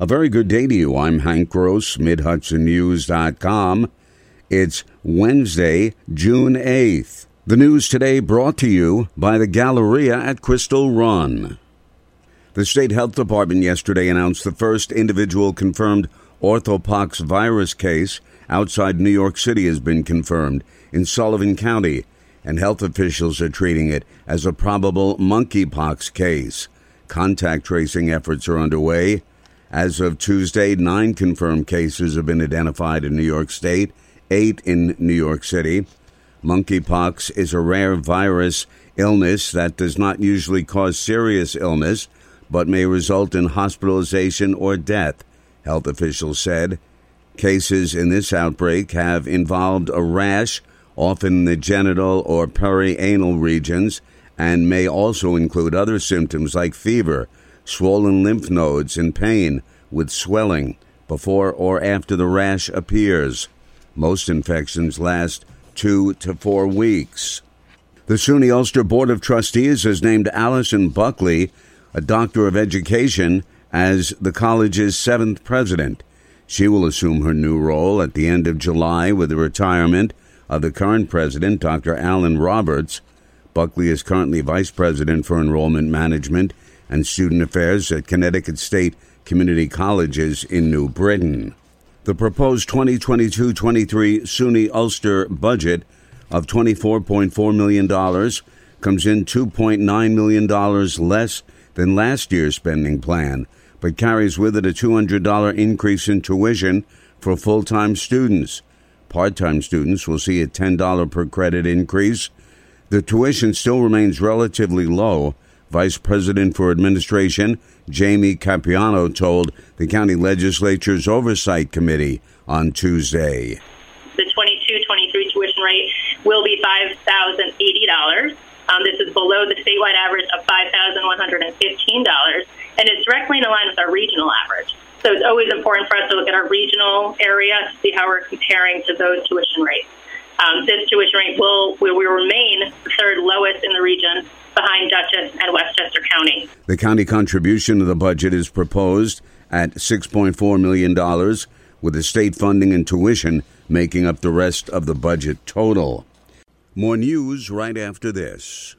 A very good day to you. I'm Hank Gross, MidHudsonNews.com. It's Wednesday, June 8th. The news today brought to you by the Galleria at Crystal Run. The state health department yesterday announced the first individual confirmed orthopox virus case outside New York City has been confirmed in Sullivan County, and health officials are treating it as a probable monkeypox case. Contact tracing efforts are underway. As of Tuesday, nine confirmed cases have been identified in New York State, eight in New York City. Monkeypox is a rare virus illness that does not usually cause serious illness, but may result in hospitalization or death, health officials said. Cases in this outbreak have involved a rash, often in the genital or perianal regions, and may also include other symptoms like fever swollen lymph nodes, and pain with swelling before or after the rash appears. Most infections last two to four weeks. The SUNY Ulster Board of Trustees has named Allison Buckley, a doctor of education, as the college's seventh president. She will assume her new role at the end of July with the retirement of the current president, Dr. Alan Roberts. Buckley is currently vice president for enrollment management and Student Affairs at Connecticut State Community Colleges in New Britain. The proposed 2022 23 SUNY Ulster budget of $24.4 million comes in $2.9 million less than last year's spending plan, but carries with it a $200 increase in tuition for full time students. Part time students will see a $10 per credit increase. The tuition still remains relatively low Vice President for Administration Jamie Capiano told the county legislature's oversight committee on Tuesday. The 22-23 tuition rate will be $5,080. Um, this is below the statewide average of $5,115, and it's directly in line with our regional average. So it's always important for us to look at our regional area to see how we're comparing to those tuition rates. Um, this tuition rate will, will remain the third lowest in the region behind Dutchess and Westchester County. The county contribution to the budget is proposed at $6.4 million, with the state funding and tuition making up the rest of the budget total. More news right after this.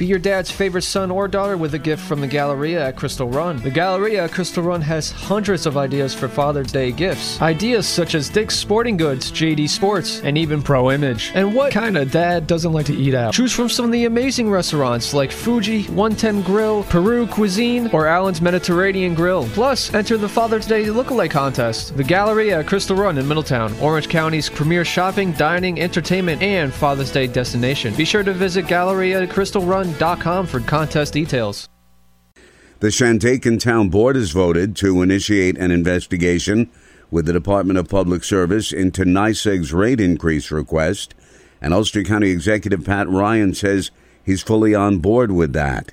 Be your dad's favorite son or daughter with a gift from the Galleria at Crystal Run. The Galleria at Crystal Run has hundreds of ideas for Father's Day gifts. Ideas such as Dick's Sporting Goods, JD Sports, and even Pro Image. And what kind of dad doesn't like to eat out? Choose from some of the amazing restaurants like Fuji, 110 Grill, Peru Cuisine, or Allen's Mediterranean Grill. Plus, enter the Father's Day Lookalike Contest. The Galleria at Crystal Run in Middletown, Orange County's premier shopping, dining, entertainment, and Father's Day destination. Be sure to visit Galleria at Crystal Run com for contest details. The Shandaken Town Board has voted to initiate an investigation with the Department of Public Service into NYSEG's rate increase request, and Ulster County Executive Pat Ryan says he's fully on board with that.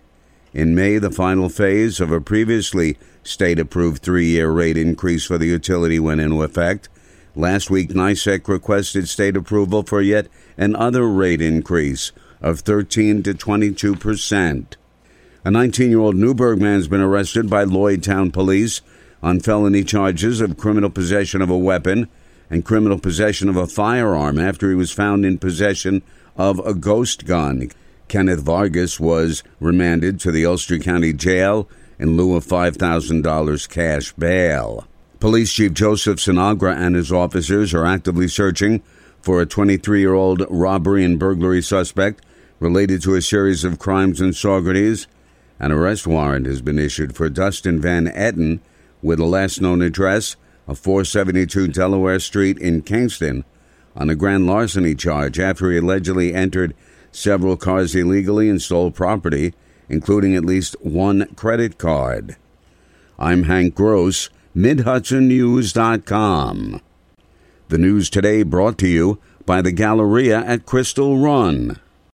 In May, the final phase of a previously state approved three year rate increase for the utility went into effect. Last week, NYSEG requested state approval for yet another rate increase of 13 to 22 percent. A 19 year old Newburgh man has been arrested by Lloydtown police on felony charges of criminal possession of a weapon and criminal possession of a firearm after he was found in possession of a ghost gun. Kenneth Vargas was remanded to the Ulster County Jail in lieu of $5,000 cash bail. Police Chief Joseph Sinagra and his officers are actively searching for a 23 year old robbery and burglary suspect related to a series of crimes in Saugerties. An arrest warrant has been issued for Dustin Van Etten with a last known address of 472 Delaware Street in Kingston on a grand larceny charge after he allegedly entered several cars illegally and stole property, including at least one credit card. I'm Hank Gross, MidHudsonNews.com. The news today brought to you by the Galleria at Crystal Run.